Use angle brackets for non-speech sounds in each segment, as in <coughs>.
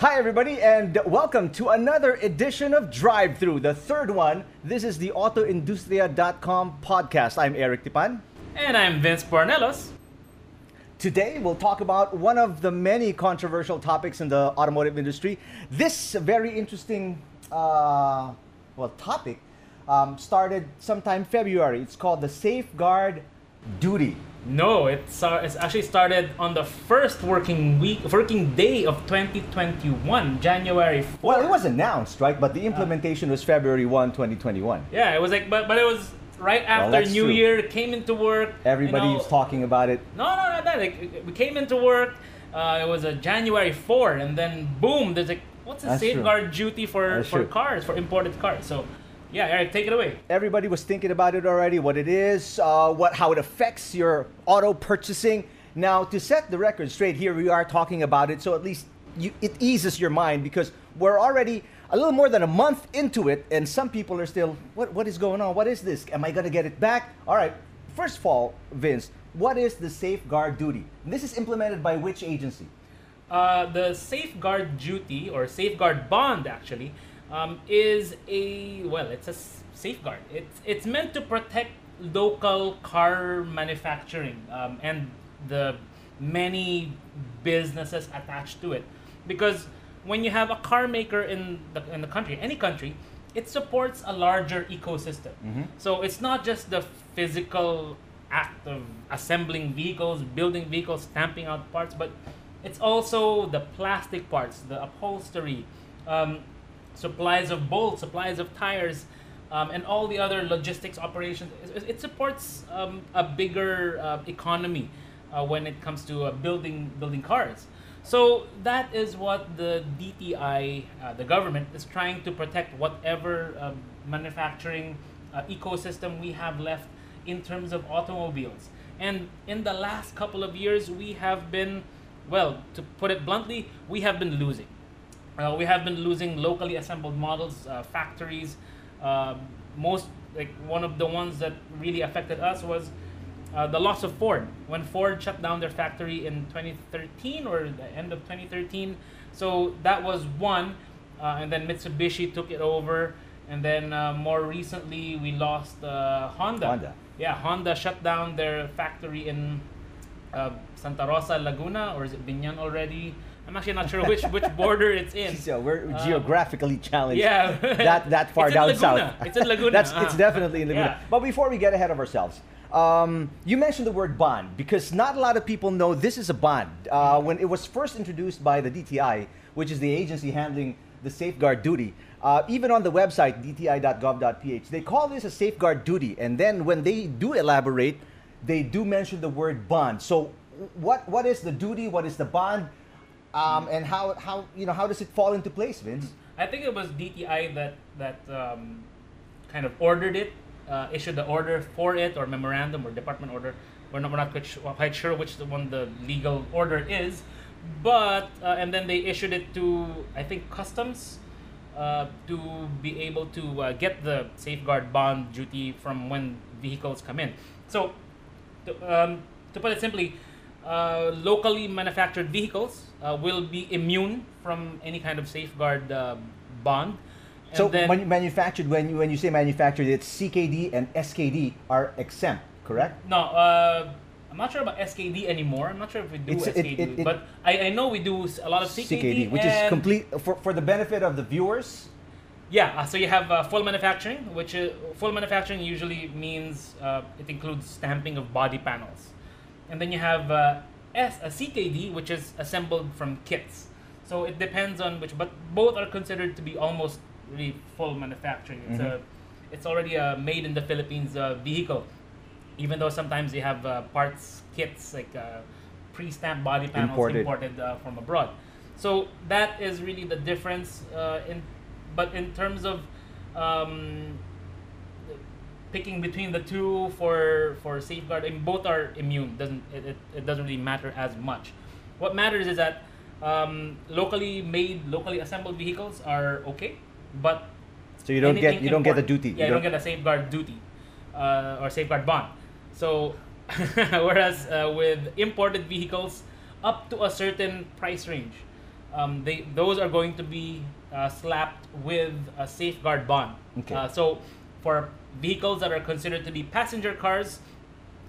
Hi, everybody, and welcome to another edition of Drive-Thru, the third one. This is the AutoIndustriya.com podcast. I'm Eric Tipan. And I'm Vince Pornelos. Today, we'll talk about one of the many controversial topics in the automotive industry. This very interesting, uh, well, topic um, started sometime February. It's called the Safeguard Duty. No, it's, uh, it's actually started on the first working week, working day of 2021, January 4th. Well, it was announced, right? But the implementation was February 1, 2021. Yeah, it was like, but, but it was right after that's New true. Year, came into work. you Everybody's know- talking about it. No, no, not that. Like, we came into work, uh, it was a January 4, and then boom, there's like, what's the That's true. safeguard duty for, That's for true. cars, for imported cars? So, yeah, Eric, take it away. Everybody was thinking about it already, what it is, uh, what how it affects your auto purchasing. Now, to set the record straight, here we are talking about it, so at least you, it eases your mind because we're already a little more than a month into it, and some people are still, what what is going on? What is this? Am I gonna get it back? All right. First of all, Vince, what is the safeguard duty? This is implemented by which agency? Uh, the safeguard duty or safeguard bond actually um, is a well, it's a safeguard. It's it's meant to protect local car manufacturing um, and the many businesses attached to it, because when you have a car maker in the in the country, any country, it supports a larger ecosystem. So it's not just the physical act of assembling vehicles, building vehicles, stamping out parts, but it's also the plastic parts, the upholstery, um, supplies of bolts, supplies of tires, um, and all the other logistics operations. It, it supports um, a bigger uh, economy uh, when it comes to uh, building building cars. So that is what the DTI, uh, the government, is trying to protect whatever um, manufacturing uh, ecosystem we have left in terms of automobiles. And in the last couple of years, we have been, well, to put it bluntly, we have been losing. Uh, we have been losing locally assembled models, uh, factories. Uh, most, like one of the ones that really affected us was uh, the loss of Ford. When Ford shut down their factory in 2013 or the end of 2013. So that was one. Uh, and then Mitsubishi took it over. And then uh, more recently, we lost uh, Honda. Honda. Yeah, Honda shut down their factory in uh, Santa Rosa, Laguna, or is it Biñan already? I'm actually not sure which which border it's in. So we're Uh, geographically challenged. yeah. that that <laughs> far down south. It's in Laguna. <laughs> That's Ah. it's definitely in Laguna. Yeah. But before we get ahead of ourselves, um, you mentioned the word bond because not a lot of people know this is a bond. Uh, when it was first introduced by the DTI, which is the agency handling the safeguard duty, uh, even on the website dti.gov.ph, they call this a safeguard duty, and then when they do elaborate, they do mention the word bond. So, what what is the duty? What is the bond? Um, and how, how you know how does it fall into place, Vince? I think it was DTI that that um, kind of ordered it, uh, issued the order for it, or memorandum or department order. We're not, we're not quite, su- quite sure which the one the legal order is, but uh, and then they issued it to I think customs uh, to be able to uh, get the safeguard bond duty from when vehicles come in. So to, um, to put it simply, uh, locally manufactured vehicles uh, will be immune from any kind of safeguard uh, bond. And So then, when you manufactured, when you when you say manufactured, it's CKD and SKD are exempt, correct? no, uh, I'm not sure about SKD anymore. I'm not sure if we do It's- SKD, it- it- but I, I know we do a lot of CKD, CKD which is complete for, for the benefit of the viewers. Yeah, uh, so you have uh, full manufacturing, which is, full manufacturing usually means uh, it includes stamping of body panels, and then you have uh, S a CKD, which is assembled from kits. So it depends on which, but both are considered to be almost really full manufacturing. It's a, it's already a made in the Philippines uh, vehicle, even though sometimes they have uh, parts kits like uh, pre-stamped body panels Imported. imported, uh, from abroad. So that is really the difference uh, in but in terms of um, picking between the two for for safeguard, mean, both are immune. Doesn't it, it, it doesn't really matter as much. What matters is that um, locally made, locally assembled vehicles are okay, but So you don't get you don't get the duty. Yeah, you don't get a safeguard duty uh, or safeguard bond. So, <laughs> whereas uh, with imported vehicles, up to a certain price range, um, they those are going to be uh, slapped with a safeguard bond. Okay. Uh, so for vehicles that are considered to be passenger cars,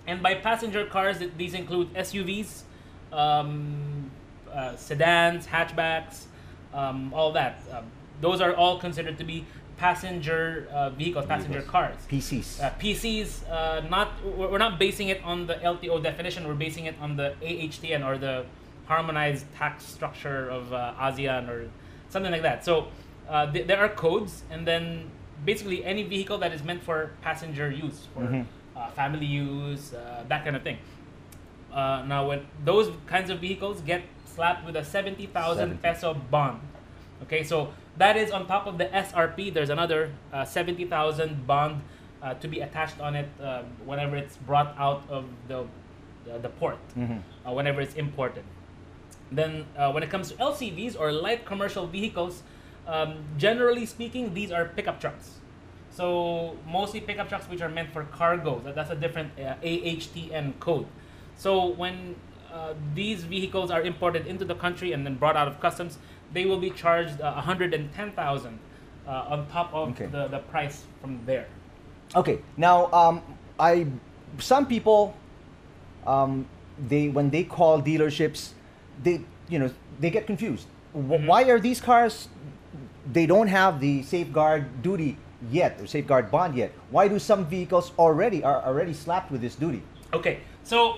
and by passenger cars, these include SUVs, um, uh, sedans, hatchbacks, um, all that. Um, those are all considered to be passenger uh, vehicles, passenger cars. PCs. Uh, PCs, uh, not we're we're not basing it on the LTO definition. We're basing it on the AHTN or the harmonized tax structure of uh, ASEAN or something like that. So uh, th- there are codes, and then basically any vehicle that is meant for passenger use, for Mhm. uh, family use, uh, that kind of thing. Uh, now, when those kinds of vehicles get slapped with a 70,000 70. peso bond, okay, so that is on top of the SRP. There's another uh, 70,000 bond uh, to be attached on it uh, whenever it's brought out of the, the, the port, Mhm. uh, whenever it's imported. Then, uh, when it comes to LCVs or light commercial vehicles, um, generally speaking, these are pickup trucks. So mostly pickup trucks which are meant for cargo. That, that's a different uh, AHTN code. So when uh, these vehicles are imported into the country and then brought out of customs, they will be charged uh, 110,000 uh, on top of Okay. the, the price from there. Okay. Now, um, I some people, um, they when they call dealerships, they you know they get confused. Mhm. Why are these cars? They don't have the safeguard duty yet or safeguard bond yet. Why do some vehicles already are already slapped with this duty? Okay, so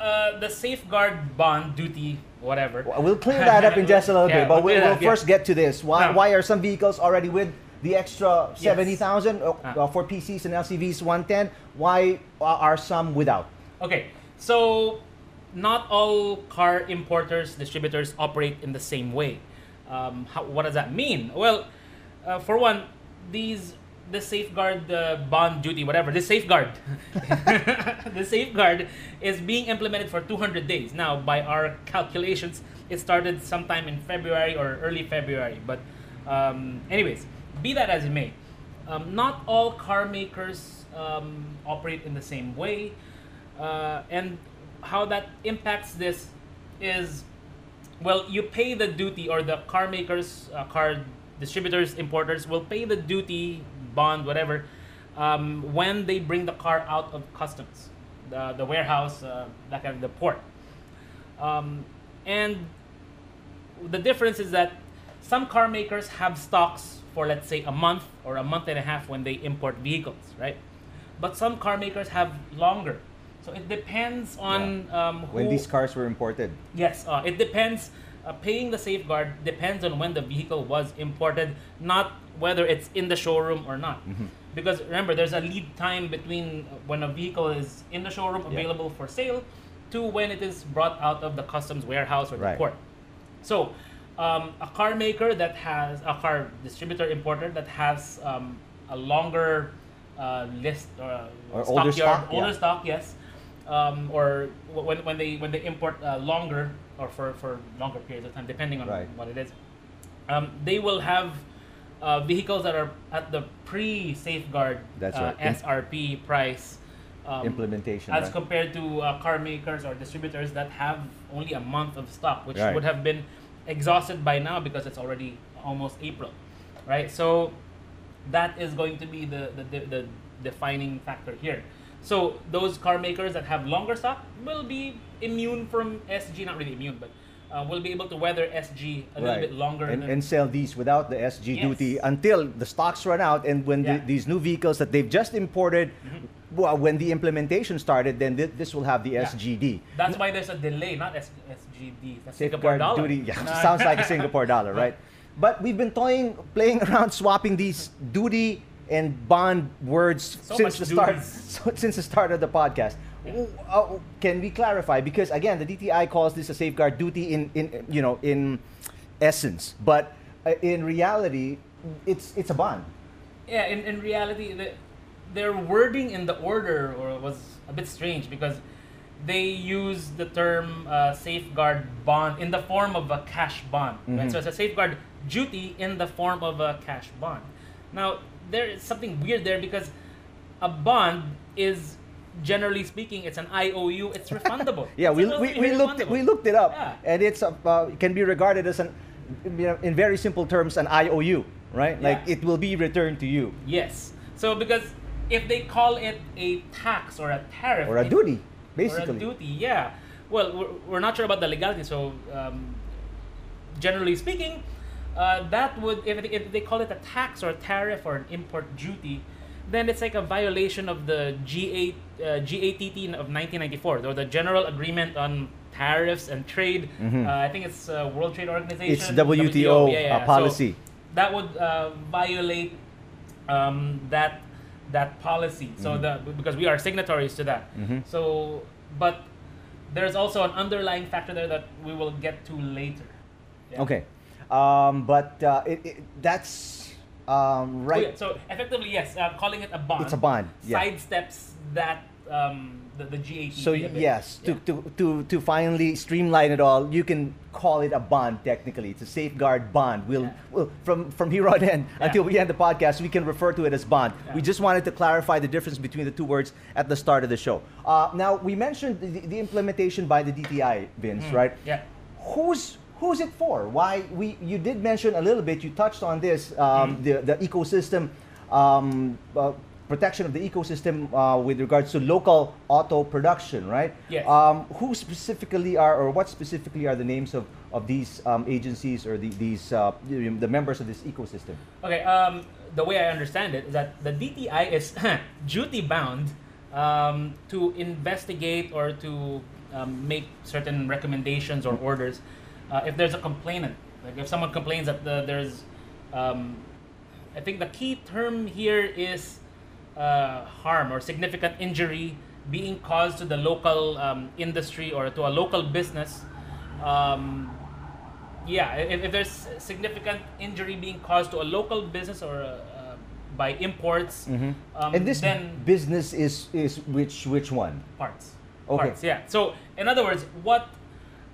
uh, the safeguard bond duty, whatever. Well, clear that up in <laughs> just a little Yeah, bit, but we'll we'll, that, yeah. first get to this. Why, Now- why are some vehicles already with the extra Yes. 70,000 uh, Ah. uh, for PCs and LCVs 110? Why are some without? Okay, so not all car importers, distributors operate in the same way. Um, how, what does that mean? Well, uh, for one, these the safeguard uh, bond duty, whatever the safeguard, <laughs> the safeguard is being implemented for 200 days. Now, by our calculations, it started sometime in February or early February. But, um, anyways, be that as it may, um, not all car makers um, operate in the same way. Uh, and how that impacts this is well, you pay the duty, or the car makers, uh, car distributors, importers will pay the duty, bond, whatever, um, when they bring the car out of customs, the, the warehouse, uh, that kind of the port. Um, and the difference is that some car makers have stocks for, let's say, a month or a month and a half when they import vehicles, right? But some car makers have longer. So it depends on um, who, When these cars were imported. Yes, uh, it depends. Uh, paying the safeguard depends on when the vehicle was imported, not whether it's in the showroom or not. Mm-hmm. Because remember, there's a lead time between when a vehicle is in the showroom Yeah. available for sale to when it is brought out of the customs warehouse or the Right. port. So, um, a car maker that has a car distributor importer that has um, a longer uh, list or, Or older stock, older yeah. stock, yes, um, or when, when they when they import uh, longer or for, for longer periods of time, depending on Right. what it is, um, they will have uh, vehicles that are at the pre-safeguard That's uh, right. SRP price. Um, Implementation, as right? compared to uh, car makers or distributors that have only a month of stock, which Right. would have been exhausted by now because it's already almost April, right? So that is going to be the, the, the, the defining factor here. So those car makers that have longer stock will be immune from SG, not really immune, but uh, will be able to weather SG a little bit longer. and, and sell these without the SG Yes. duty until the stocks run out. And when Yeah. Mm-hmm. these new vehicles that they've just imported, well, when the implementation started, then thi- this will have the Yeah. SGD. That's why there's a delay, not S- SGD. That's Singapore dollar. duty. Yeah, No. <laughs> sounds like a Singapore dollar, right? But we've been toying, playing <laughs> around, swapping these duty and bond words So since the start. <laughs> So, since the start of the podcast. Uh, can we clarify? Because again, the DTI calls this a safeguard duty in, in you know in essence, but uh, in reality, it's it's a bond. Yeah, in, in reality, the, their wording in the order or was a bit strange because they use the term uh, safeguard bond in the form of a cash bond. Right? Mhm. So it's a safeguard duty in the form of a cash bond. Now, there is something weird there because a bond is generally speaking it's an IOU, it's refundable. <laughs> Yeah, It's we, we, we looked refundable. we looked it up, Yeah. and it's uh, it can be regarded as an you know, in very simple terms, an IOU, right? Like Yeah. it will be returned to you Yes. So because if they call it a tax or a tariff or a it- duty, or basically. a duty, yeah. Well, we're, we're not sure about the legality. So, um, generally speaking, uh, that would if, it- if they call it a tax or a tariff or an import duty, then it's like a violation of the G8 uh, GATT of 1994, or the General Agreement on Tariffs and Trade. Mhm. Uh, I think it's uh, World Trade Organization. It's WTO, yeah, yeah. uh, policy. So that would uh, violate um, that that policy. So Mhm. the because we are signatories to that. Mhm. So, but there's also an underlying factor there that we will get to later. Yeah. Okay, um, but uh, it, it, that's um, Oh, right. yeah, So effectively, yes, uh, calling it a bond. It's a bond, yeah. Sidesteps that um, the, the. So yes, to, Yeah. to, to, to finally streamline it all, you can call it a bond technically. It's a safeguard bond. We'll, Yeah. we'll from from here on in Yeah. until we end the podcast, we can refer to it as bond. We just wanted to clarify the difference between the two words at the start of the show. Uh, now we mentioned the, the implementation by the DTI, Vince, Mm, right? Yeah. Who's who's it for? Why we you did mention a little bit. You touched on this um, Mm. the the ecosystem um, uh, protection of the ecosystem uh, with regards to local auto production, right? Yes. Um, who specifically are or what specifically are the names of of these um, agencies or the, these uh, the members of this ecosystem? Okay, um, the way I understand it is that the DTI is <laughs> duty bound um, to investigate or to um, make certain recommendations or orders uh, if there's a complainant. Like if someone complains that the, there's, um, I think the key term here is uh, harm or significant injury being caused to the local um, industry or to a local business. Um, yeah, if, if there's significant injury being caused to a local business or uh, uh, by imports, um, and this then business is is which which one? parts. Okay. Parts, yeah. So, in other words, what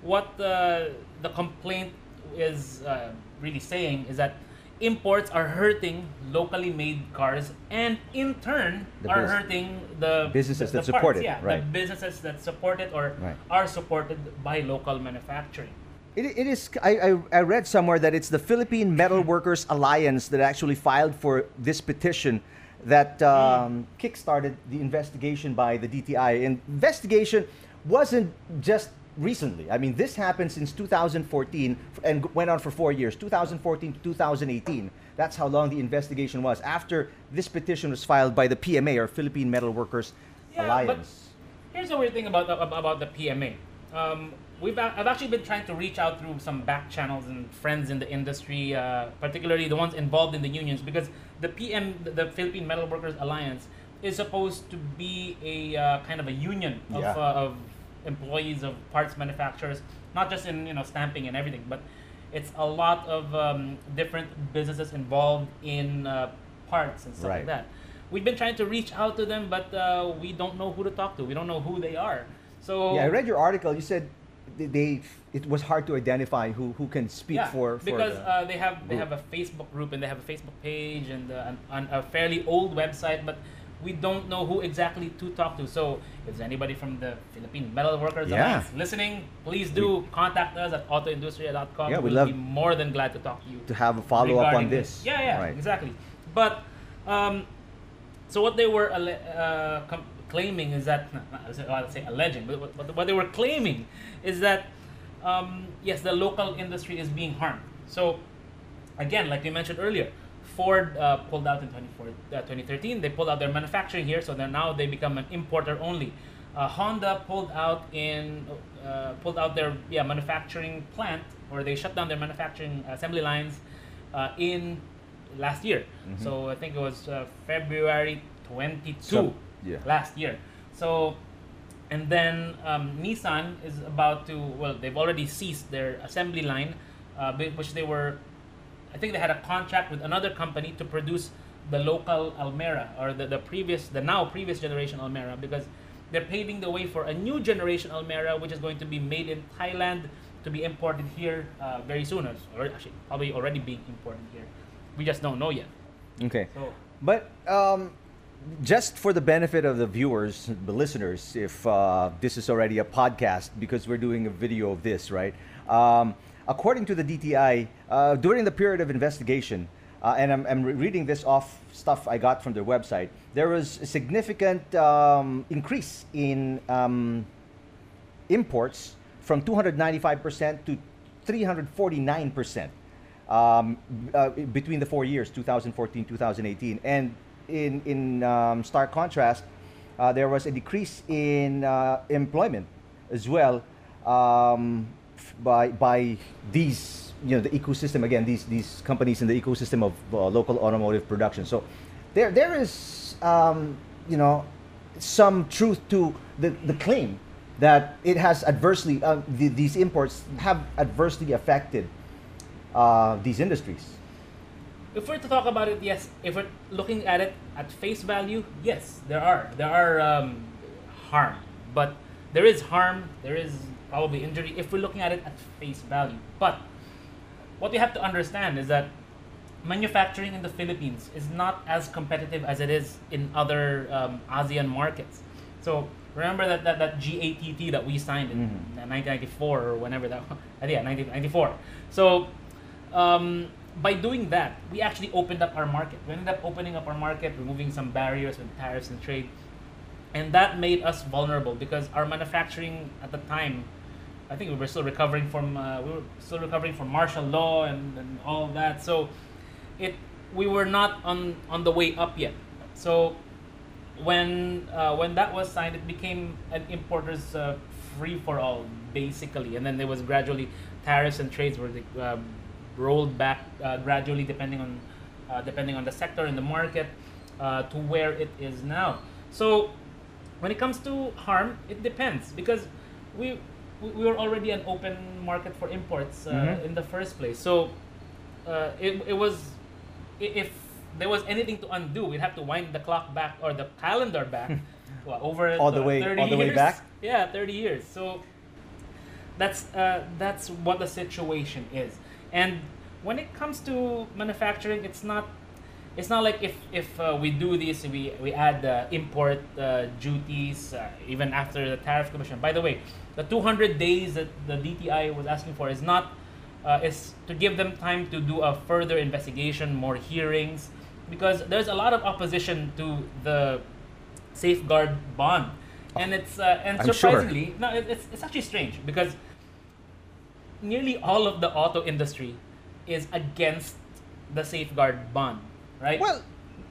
what the the complaint is uh, really saying is that imports are hurting locally made cars, and in turn The are hurting the businesses the, that the support parts, it, Yeah, right. the businesses that support it or Right. are supported by local manufacturing. It, it is. I, I, I read somewhere that it's the Philippine Metal Workers Alliance that actually filed for this petition that um, kickstarted the investigation by the DTI. And investigation wasn't just recently. I mean, this happened since 2014 and went on for four years, 2014 to 2018. That's how long the investigation was. After this petition was filed by the PMA, or Philippine Metal Workers Yeah, Alliance. but here's the weird thing about about about the PMA. Um, we've I've actually been trying to reach out through some back channels and friends in the industry, uh, particularly the ones involved in the unions, because the PM, the- the Philippine Metal Workers Alliance, is supposed to be a uh, kind of a union of, Yeah. uh, of employees of parts manufacturers, not just in you know stamping and everything, but it's a lot of um, different businesses involved in uh, parts and stuff Right. like that. We've been trying to reach out to them, but uh, we don't know who to talk to. We don't know who they are. So Yeah, I read your article. You said they, it was hard to identify who, who can speak yeah, for, for because the, uh, they have they group. have a Facebook group and they have a Facebook page and uh, an, an, a fairly old website, but we don't know who exactly to talk to. So if there's anybody from the Philippine Metal Workers Yeah. Listening, please do contact us at autoindustriya.com. Yeah, we'd we'll love be more than glad to talk to you. to have a follow up on regarding this. Yeah, yeah, Right. exactly. But um, so what they were uh, com- claiming is that, I'll say alleging, but what- what, what they were claiming is that um, yes, the local industry is being harmed. So again, like we mentioned earlier, Ford uh, pulled out in 24, uh, 2013. They pulled out their manufacturing here, so then now they become an importer only. Uh, Honda pulled out in uh, pulled out their yeah manufacturing plant, or they shut down their manufacturing assembly lines uh, in last year. Mhm. So I think it was uh, February 22 So- yeah. last year. So and then um, Nissan is about to well they've already ceased their assembly line, uh, which they were I think they had a contract with another company to produce the local Almera or the, the previous the now previous generation Almera because they're paving the way for a new generation Almera which is going to be made in Thailand to be imported here uh, very soon. Or actually probably already being imported here. We just don't know yet. Okay. So But um, just for the benefit of the viewers, the listeners, if uh, this is already a podcast because we're doing a video of this, right? Um, according to the DTI, uh, during the period of investigation, uh, and I'm, I'm reading this off stuff I got from their website, there was a significant um, increase in um, imports from 295% to 349% um, uh, between the four years, 2014, 2018. And in, in um, stark contrast, uh, there was a decrease in uh, employment as well um, by, by these, you know, the ecosystem, again, these, these companies in the ecosystem of uh, local automotive production. So there, there is, um, you know, some truth to the, the claim that it has adversely, uh, the, these imports have adversely affected uh, these industries. If we're to talk about it, yes. If we're looking at it at face value, yes, there are there are um, harm, but there is harm. There is probably injury if we're looking at it at face value. But what we have to understand is that manufacturing in the Philippines is not as competitive as it is in other um, ASEAN markets. So remember that, that, that GATT that we signed in Mhm. 1994 or whenever that uh, <laughs> yeah 1994. So um, by doing that, we actually opened up our market. We ended up opening up our market, removing some barriers with tariffs and trade, and that made us vulnerable because our manufacturing at the time, I think we were still recovering from uh, we were still recovering from martial law and, and all that. So it we were not on on the way up yet. So when uh, when that was signed, it became an importer's uh, free for all basically, and then there was gradually tariffs and trades were um, rolled back uh, gradually depending on uh, depending on the sector in the market uh, to where it is now. So when it comes to harm, it depends because we we we were already an open market for imports uh, Mhm. in the first place. So uh, it, it was if there was anything to undo, we'd have to wind the clock back or the calendar back <laughs> <laughs> well, over All the way- 30 all the way back? Yeah, 30 years. So that's uh, that's what the situation is. And when it comes to manufacturing, it's not it's not like if if uh, we do this, we we add uh, import uh, duties uh, even after the tariff commission. By the way, the 200 days that the DTI was asking for is not uh, is to give them time to do a further investigation, more hearings, because there's a lot of opposition to the safeguard bond, and it's uh, and I'm sure. surprisingly, no, it, it's it's actually strange because nearly all of the auto industry is against the safeguard bond, right? Well,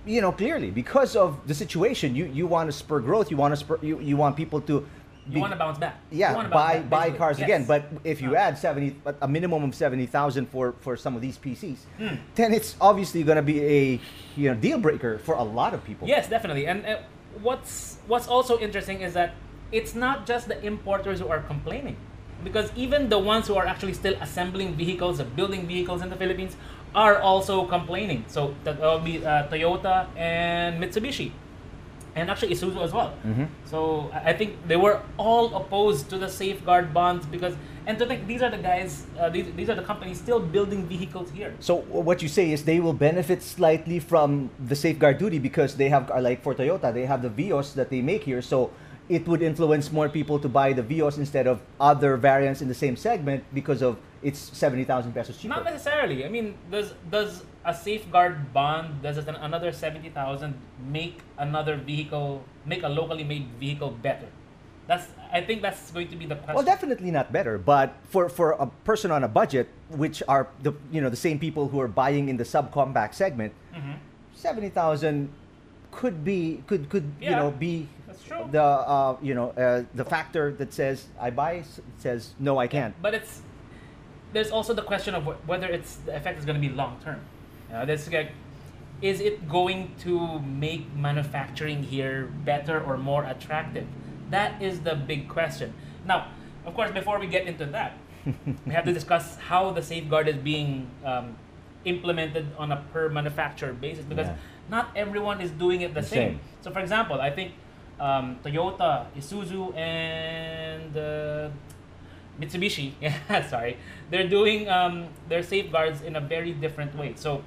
you know, clearly because of the situation, you, you want to spur growth. You want to spur. You, you want people to. you want to bounce back. Yeah, buy back, buy cars Yes. again. But if you Uh, add seventy, a minimum of seventy thousand for for some of these PCs, Hmm. then it's obviously going to be a you know deal breaker for a lot of people. Yes, definitely. And uh, what's what's also interesting is that it's not just the importers who are complaining, because even the ones who are actually still assembling vehicles, building vehicles in the Philippines, are also complaining. So that will be uh, Toyota and Mitsubishi, and actually Isuzu as well. Mhm. So I I think they were all opposed to the safeguard bonds because, and to think these are the guys, uh, these, these are the companies still building vehicles here. So what you say is they will benefit slightly from the safeguard duty because they have, uh, like for Toyota, they have the Vios that they make here. So it would influence more people to buy the Vios instead of other variants in the same segment because of it's seventy thousand pesos cheaper. Not necessarily. I mean, does does a safeguard bond, does an- another seventy thousand make another vehicle, make a locally made vehicle better? That's. I think that's going to be the question. Well, definitely not better, but for, for a person on a budget, which are the you know the same people who are buying in the subcompact segment, Mhm. seventy thousand could be could could you know be the uh, you know uh, the factor that says I buy says no I can't. But it's there's also the question of wh- whether it's the effect is going to be long term. You know, this like, is it going to make manufacturing here better or more attractive? That is the big question. Now, of course, before we get into that, <laughs> we have to discuss how the safeguard is being um, implemented on a per manufacturer basis because Yeah. not everyone is doing it the The same. same. So, for example, I think um, Toyota, Isuzu, and uh, Mitsubishi, <laughs> yeah, sorry, they're doing um, their safeguards in a very different way. So,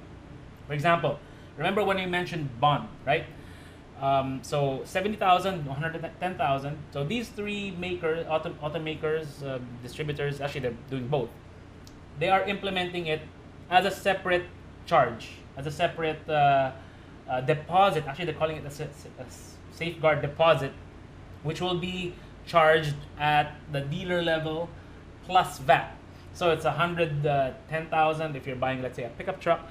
for example, remember when we mentioned bond, right? Um, so 70,000, 110,000. So these three makers, auto, automakers, uh, distributors, actually they're doing both. they are implementing it as a separate charge, as a separate uh, uh, deposit. Actually, they're calling it a, a safeguard deposit, which will be charged at the dealer level plus VAT. So it's a hundred uh, ten thousand if you're buying, let's say, a pickup truck.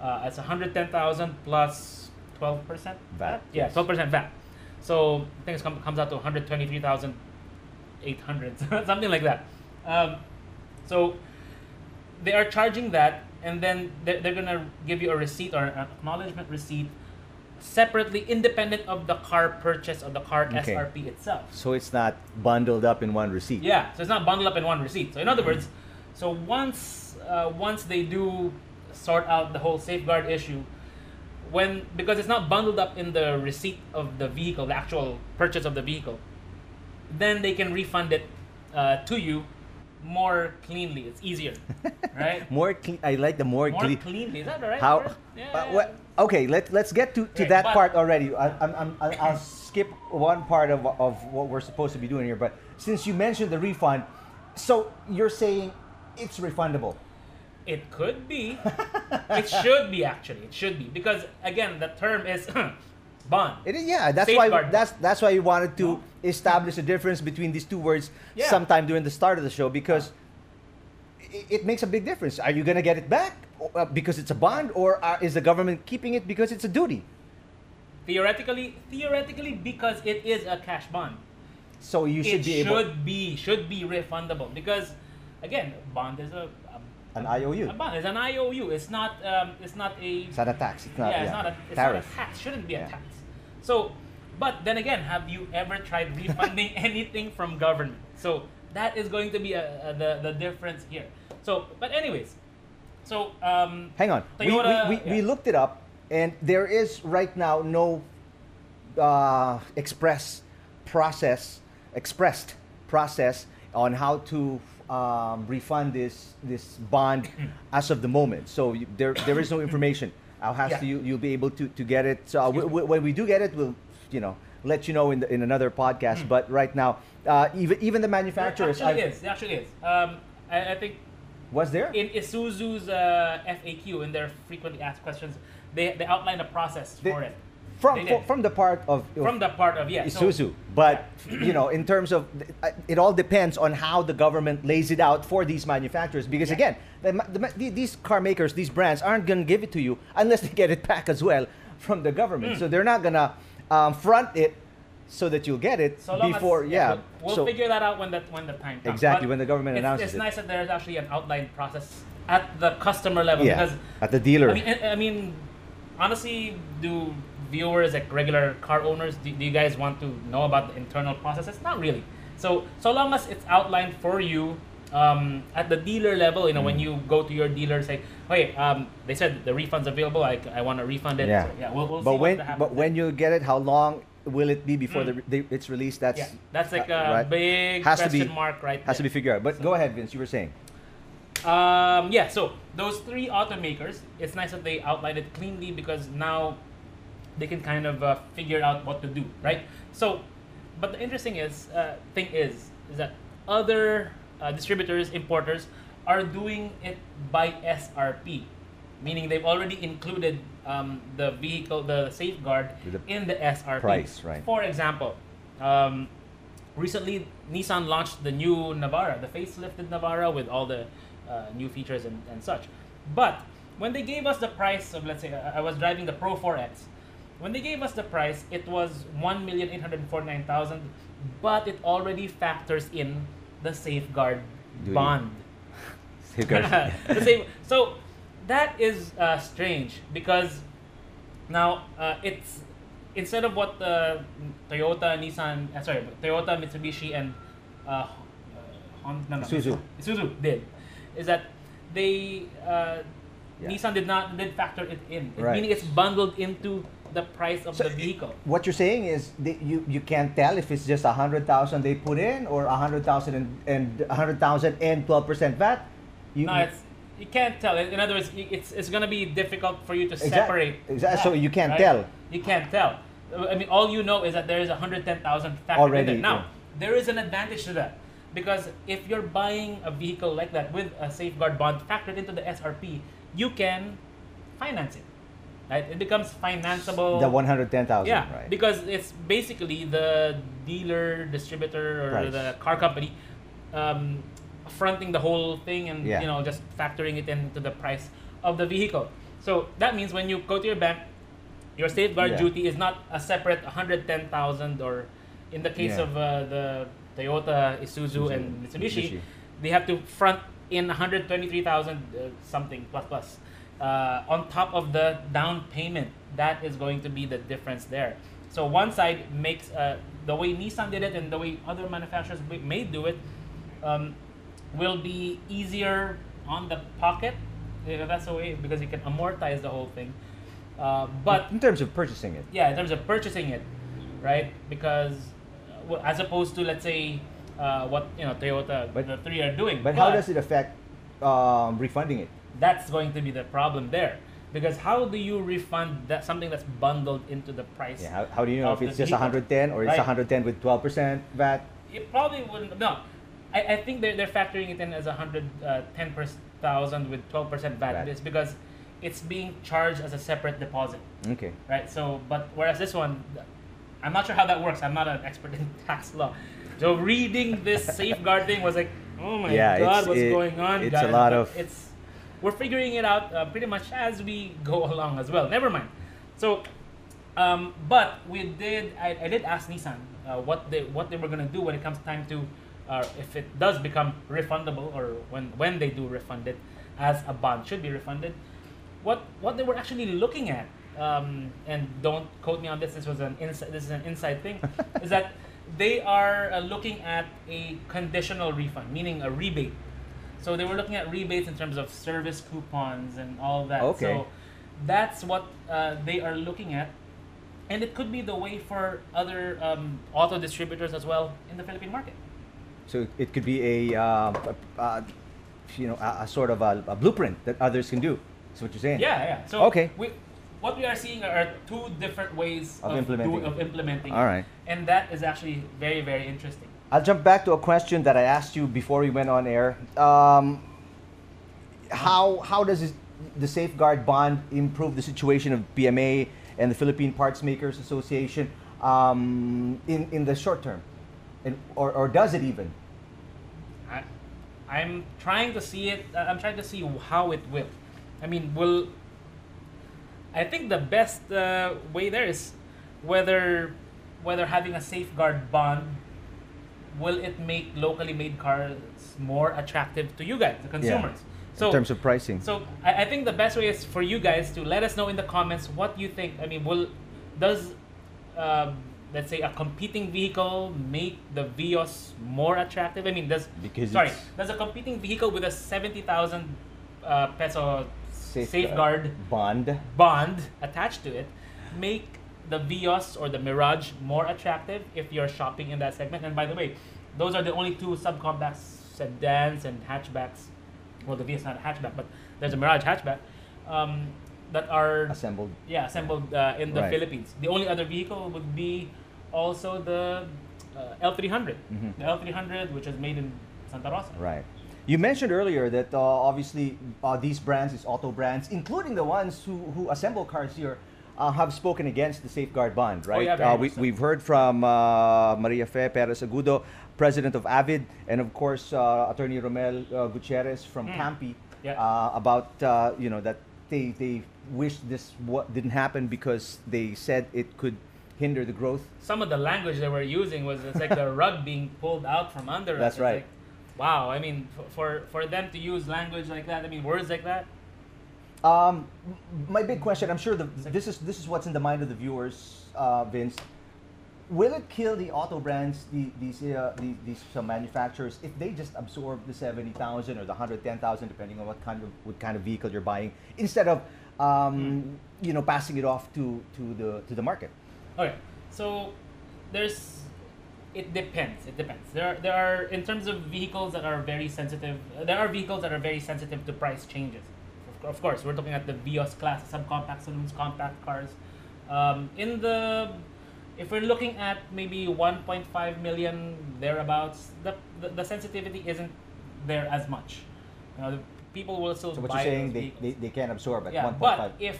Uh, it's a hundred ten thousand plus twelve percent VAT, Yeah, twelve percent VAT. So I think it com- comes out to one hundred twenty three thousand eight hundred, <laughs> something like that. Um, so they are charging that, and then they're, they're gonna give you a receipt or an acknowledgement receipt separately, independent of the car purchase or the car Okay. SRP itself. So it's not bundled up in one receipt. Yeah, so it's not bundled up in one receipt. So in other words, so once uh, once they do sort out the whole safeguard issue, when because it's not bundled up in the receipt of the vehicle, the actual purchase of the vehicle, then they can refund it uh, to you more cleanly. It's easier, <laughs> right? More clean. I like the more, More clean. cleanly. Is that the right How? word? Yeah, okay, let let's get to, to Right, that part already. I, I'm, I'm, I'll, I'll skip one part of, of what we're supposed to be doing here. But since you mentioned the refund, so you're saying it's refundable. It could be. <laughs> it should be actually. It should be because again, the term is <clears throat> bond. It is, yeah, that's why that's that's why you wanted to No. establish a difference between these two words Yeah. sometime during the start of the show because it, it makes a big difference. Are you gonna get it back uh, because it's a bond, or are, is the government keeping it because it's a duty? Theoretically, theoretically, because it is a cash bond, So you should it be should able be should be refundable because, again, bond is a an IOU. A bond is an IOU. It's not um, it's not a It's not a tax. It's not. yeah, Yeah, it's not a it's tariff. not a tax. Shouldn't be Yeah. a tax. So, but then again, have you ever tried refunding <laughs> anything from government? So that is going to be a, a, the the difference here. So, but anyways, so um, Hang on. We, we, we, we yeah. looked it up, and there is right now no uh, express process, expressed process on how to um, refund this this bond as of the moment. So you, there there is no <coughs> information. I'll have Yeah. to you you'll be able to, to get it. So uh, Excuse w- w- when we do get it, we'll you know let you know in the, in another podcast. Hmm. But right now, uh, even even the manufacturers actually I- is. There actually is. Um, I, I think was there. in Isuzu's uh, FAQ in their frequently asked questions, they they outline a process They- for it from they from, the part of from the part of yeah. so- Isuzu. But you know, in terms of it all depends on how the government lays it out for these manufacturers. Because Yeah. again, the, the, these car makers, these brands aren't gonna give it to you unless they get it back as well from the government. Mm. So they're not gonna um, front it so that you'll get it So long as- before. yeah. we'll, we'll so figure that out when the when the time comes. Exactly, But when the government it's, announces it's it. nice that there's actually an outlined process at the customer level yeah, because at the dealer. I mean, I mean, honestly, do viewers like regular car owners do, do you guys want to know about the internal processes? Not really. So so long as it's outlined for you. Um, at the dealer level, you know, when Mm. you go to your dealer, say, "Hey, um, they said the refund's available. I, I want to refund it." Yeah. So, yeah. We'll, we'll but see when but when you get it, how long will it be before Mm. the, they, it's released? That's yeah, that's like uh, a right. big Has to question be- mark right has to be figured out. But go ahead, Vince. You were saying. Um, yeah, so those three automakers, it's nice that they outlined it cleanly because now they can kind of uh, figure out what to do, right? So, but the interesting is uh, thing is is that other uh, distributors, importers are doing it by SRP, meaning they've already included um, the vehicle, the safeguard the in the SRP price, right. For example, um, recently Nissan launched the new Navara, the facelifted Navara with all the uh, new features and, and such. But when they gave us the price of, let's say, I I was driving the Pro 4X. When they gave us the price, it was one million eight hundred forty-nine thousand, but it already factors in the safeguard Duty. bond. <laughs> Safeguard. <laughs> the same. So that is uh, strange because now uh, it's instead of what the Toyota, Nissan, uh, sorry, Toyota, Mitsubishi, and uh, Honda, no, no, Isuzu. Isuzu did, is that they uh, Yeah. Nissan did not did factor it in, It- Right. meaning it's bundled into the price of So the vehicle. What you're saying is you, you can't tell if it's just a hundred thousand they put in or a hundred thousand and and a hundred thousand and twelve percent VAT. You, no, it's you can't tell. In other words, it's it's gonna be difficult for you to Exact- separate. exact- so you can't right? tell. You can't tell. I mean, all you know is that there is a hundred ten thousand factor in Already, there. Now, yeah. there is an advantage to that because if you're buying a vehicle like that with a safeguard bond factored into the SRP, you can finance it. Right? It becomes financeable. The 110,000, yeah, right? because it's basically the dealer, distributor, or Price. the car company um, fronting the whole thing and Yeah. you know just factoring it into the price of the vehicle. So that means when you go to your bank, your safeguard Yeah. duty is not a separate 110,000 or in the case Yeah. of uh, the Toyota, Isuzu, Isuzu, and Mitsubishi, Mitsubishi. they have to front in 123,000 uh, something plus plus uh, on top of the down payment. That is going to be the difference there. So one side makes uh, the way Nissan did it and the way other manufacturers may- do it um, will be easier on the pocket. If that's the way because you can amortize the whole thing. Uh, but in terms of purchasing it. yeah, in terms of purchasing it, right? Because as opposed to let's say uh, what you know Toyota But- the three are doing. But how does it affect um, refunding it? That's going to be the problem there. Because how do you refund that something that's bundled into the price? Yeah, how, how do you know if it's just vehicle? 110 or it's Right. 110 with 12% VAT? It probably wouldn't. No, I, I think they're, they're factoring it in as a hundred uh, per thousand with twelve percent VAT. Right. It's because it's being charged as a separate deposit, Okay. right? So, but whereas this one, I'm not sure how that works. I'm not an expert <laughs> in tax law. So reading this <laughs> safeguard thing was like, oh my Yeah, god, what's it- going on? it's a lot But of- It's we're figuring it out uh, pretty much as we go along as well. Never mind. So, um, but we did. I, I did ask Nissan uh, what they what they were gonna do when it comes time to, uh, if it does become refundable or when when they do refund it, as a bond should be refunded. What what they were actually looking at, um, and don't quote me on this. This was an inside. This is an inside thing. <laughs> is that they are uh, looking at a conditional refund, meaning a rebate. So they were looking at rebates in terms of service coupons and all that. Okay. So that's what uh, they are looking at. And it could be the way for other um, auto distributors as well in the Philippine market. So it could be a, um, a, you know, a, a sort of a, a blueprint that others can do. That's what you're saying. Yeah, yeah. So Okay. we, what we are seeing are two different ways Of of, implementing it. of implementing. All right. And that is actually very, very interesting. I'll jump back to a question that I asked you before we went on air. Um, how how does this, the safeguard bond improve the situation of PMA and the Philippine Parts Makers Association um, in in the short term, and or, or does it even? I, I'm trying to see it. uh, I'm trying to see how it will. I mean, will. I think the best uh, way there is whether whether having a safeguard bond will it make locally made cars more attractive to you guys, the consumers. So in terms of pricing. so I, I think the best way is for you guys to let us know in the comments what you think. I mean, will does um, let's say a competing vehicle make the Vios more attractive? I mean, does Because sorry, does a competing vehicle with a seventy thousand uh, peso safeguard bond. bond attached to it make the Vios or the Mirage more attractive if you're shopping in that segment. And by the way, those are the only two subcompacts, sedans, and hatchbacks. Well, the Vios not a hatchback, but there's a Mirage hatchback um, that are assembled. yeah assembled uh, in the Right. Philippines. The only other vehicle would be also the uh, L300, Mhm. the L300, which is made in Santa Rosa. Right. You mentioned earlier that uh, obviously uh, these brands, these auto brands, including the ones who, who assemble cars here, uh, have spoken against the safeguard bond, right? Oh, yeah, uh, we, we've heard from uh, Maria Fe Perez Agudo, president of Avid, and of course uh, Attorney Rommel uh, Gutierrez from Mm. Campi Yeah. uh, about uh, you know that they they wish this what didn't happen because they said it could hinder the growth. some of the language they were using was it's like the <laughs> rug being pulled out from under us. That's right. like, wow, I mean, f- for for them to use language like that, I mean, words like that. Um, my big question, I'm sure the, this is this is what's in the mind of the viewers, uh, Vince. Will it kill the auto brands, the, these uh, the, these some manufacturers, if they just absorb the seventy thousand or the hundred ten thousand, depending on what kind of what kind of vehicle you're buying, instead of um, you know passing it off to, to the to the market? Okay, so there's it depends. It depends. There are, there are in terms of vehicles that are very sensitive. There are vehicles that are very sensitive to price changes. Of, course, we're looking at the Vios class, subcompact saloons, compact cars. Um, in the if we're looking at maybe 1.5 million thereabouts, the, the, the sensitivity isn't there as much. You know, the people will still So what buy you're saying, they, they, they can absorb at yeah, 1.5. but if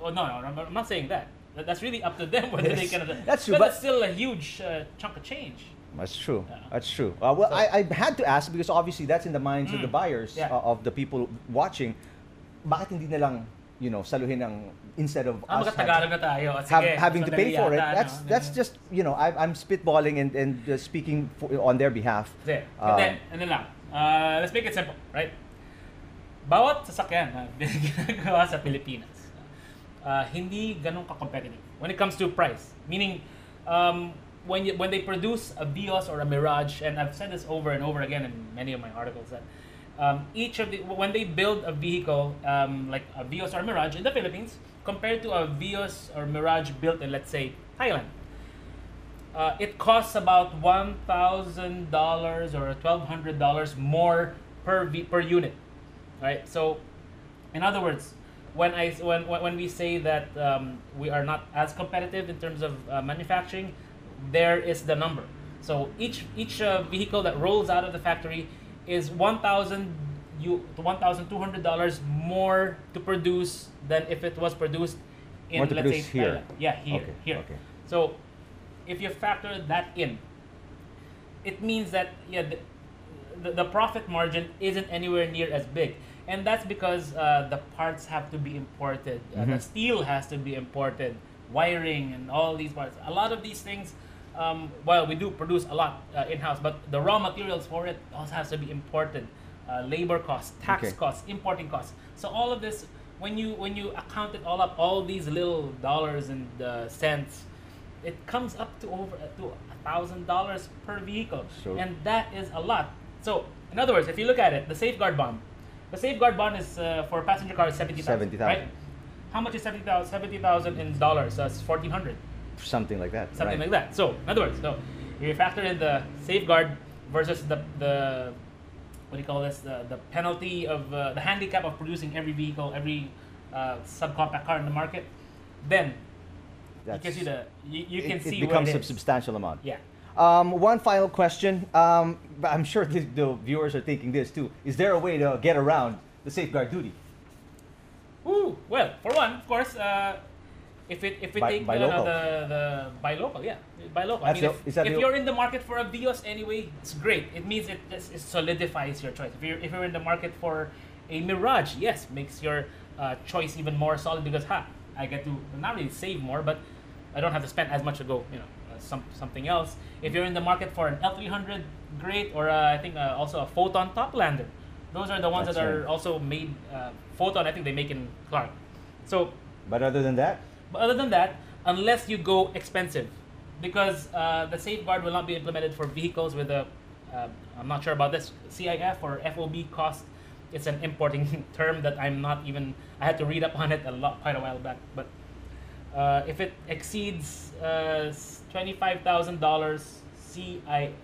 oh no, no, no, I'm not saying that. That- That's really up to them <laughs> whether they can. that's true, But, but- it's still a huge uh, chunk of change. That's true. Yeah. That's true. Uh, well, So- I, I had to ask because obviously that's in the minds of the Mm. buyers Yeah. uh, of the people watching. Bakit hindi na lang, you know, saluhin ng instead of Ah, us magkatagalog na tayo. Ah, have, sige, having to pay for it. yata, That's no? that's just you know I, I'm spitballing and and uh, speaking for, on their behalf. Kasi, Um, then, ano lang, uh, let's make it simple, right? Bawat sasakyan na <laughs> ginagawa sa Pilipinas, uh, hindi ganun ka-competitive when it comes to price. Meaning, um, when you, when they produce a Vios or a Mirage, and I've said this over and over again in many of my articles, that um, each of the when they build a vehicle um, like a Vios or Mirage in the Philippines, compared to a Vios or Mirage built in let's say Thailand, uh, it costs about one thousand dollars or twelve hundred dollars more per v- per unit, right? So, in other words, when I when when we say that um, we are not as competitive in terms of uh, manufacturing, there is the number. So each each uh, vehicle that rolls out of the factory is one thousand you one thousand two hundred dollars more to produce than if it was produced in let's produce say here. Thailand. Yeah, here, Okay, here. okay. So if you factor that in, it means that yeah, the, the, the profit margin isn't anywhere near as big. And that's because uh, the parts have to be imported, uh, the Mhm. steel has to be imported, wiring, and all these parts. A lot of these things, um, well, we do produce a lot uh, in house, but the raw materials for it also has to be imported. Uh, labor costs, tax Okay. costs, importing costs. So all of this, when you when you account it all up, all these little dollars and uh, cents, it comes up to over uh, to a thousand dollars per vehicle, and that is a lot. So, in other words, if you look at it, the safeguard bond, the safeguard bond is uh, for passenger car is seventy thousand, 70,000. right? How much is 70,000 70,000 in dollars? That's fourteen hundred, Something like that. something right. like that. So, in other words, so if you factor in the safeguard versus the the what do you call this? The the penalty of uh, the handicap of producing every vehicle, every uh, subcompact car in the market, then That's- you can see the you, you it, can it see becomes where a it is. substantial amount. Yeah. Um, one final question. Um, I'm sure the, the viewers are thinking this too. Is there a way to get around the safeguard duty? Ooh, well, for one, of course, uh, if it if we Buy- take buy the, the the buy local, yeah, buy local. I mean, if, if you're in the market for a Vios anyway, it's great. It means it, it solidifies your choice. If you're if you're in the market for a Mirage, yes, makes your uh, choice even more solid because ha, I get to not really save more, but I don't have to spend as much to go, you know, uh, some something else. If you're in the market for an L300, great, or uh, I think uh, also a Foton Toplander. Those are the ones That's that are also made. Uh, Foton, I think they make in Clark. So, But other than that, but other than that, unless you go expensive, because uh, the safeguard will not be implemented for vehicles with a, uh, I'm not sure about this, CIF or FOB cost. It's an importing <laughs> term that I'm not even, I had to read up on it a lot, quite a while back. But uh, if it exceeds uh, $25,000 CI,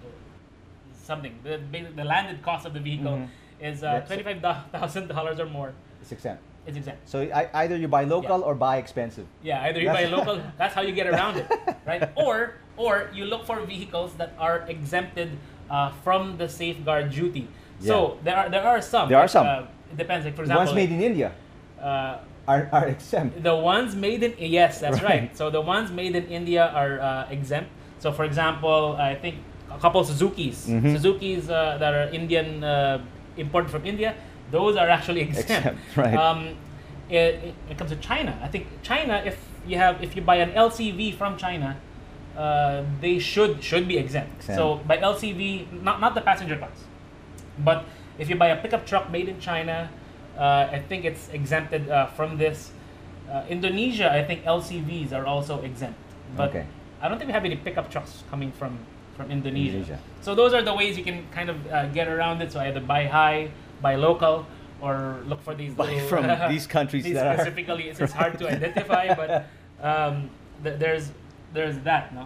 something, the, the landed cost of the vehicle Mhm. is uh, $25,000 or more, it's exempt. It's exempt. So I, either you buy local or buy expensive. Yeah, either you buy local, <laughs> that's how you get around it, right? <laughs> Or or you look for vehicles that are exempted uh, from the safeguard duty. Yeah. So there are there are some. There are some. Uh, it depends. Like for The example, ones made in India uh, are, are exempt. the ones made in yes, that's right. Right. So the ones made in India are uh, exempt. So for example, I think a couple Suzuki's, Mhm. Suzuki's uh, that are Indian uh, imported from India, those are actually <laughs> exempt. Exempt, right. Um, it, it, it comes to China. I think China, if you have if you buy an LCV from China, uh, they should should be exempt. Exempt. So by LCV, not not the passenger cars, but if you buy a pickup truck made in China, uh, I think it's exempted uh, from this. Uh, Indonesia, I think LCVs are also exempt. But Okay. I don't think we have any pickup trucks coming from from Indonesia. Indonesia. So those are the ways you can kind of uh, get around it. So either buy high, buy local, or look for these Buy little- from <laughs> these countries these that are- specifically. It's, it's hard to <laughs> identify, but um, th- there's there's that. No.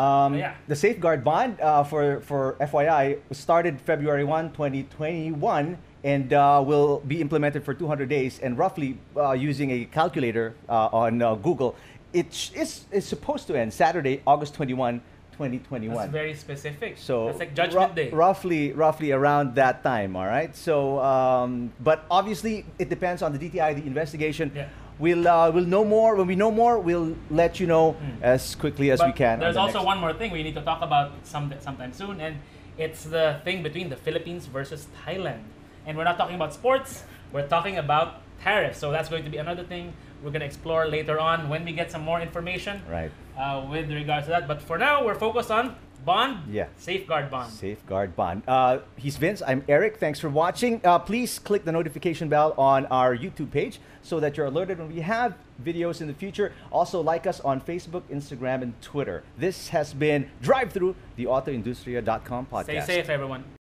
Um, Yeah. The safeguard bond, uh, for, for FYI, started February 1, 2021, and uh, will be implemented for 200 days. And roughly, uh, using a calculator uh, on uh, Google, it sh- is, is supposed to end Saturday, August 21, 2021. That's very specific. So that's like Judgment Day. roughly, roughly around that time. All right. So, um, but obviously, it depends on the DTI, the investigation. Yeah. We'll uh, we'll know more when we know more. We'll let you know as quickly as But we can. on There's the also one more thing we need to talk about some sometime soon, and it's the thing between the Philippines versus Thailand. And we're not talking about sports. We're talking about tariffs. So that's going to be another thing we're going to explore later on when we get some more information Right. Uh, with regards to that. But for now, we're focused on bond, Yeah. safeguard bond. Safeguard Bond. Uh, he's Vince. I'm Eric. Thanks for watching. Uh, please click the notification bell on our YouTube page so that you're alerted when we have videos in the future. Also, like us on Facebook, Instagram, and Twitter. This has been Drive-Thru, the AutoIndustriya.com podcast. Stay safe, everyone.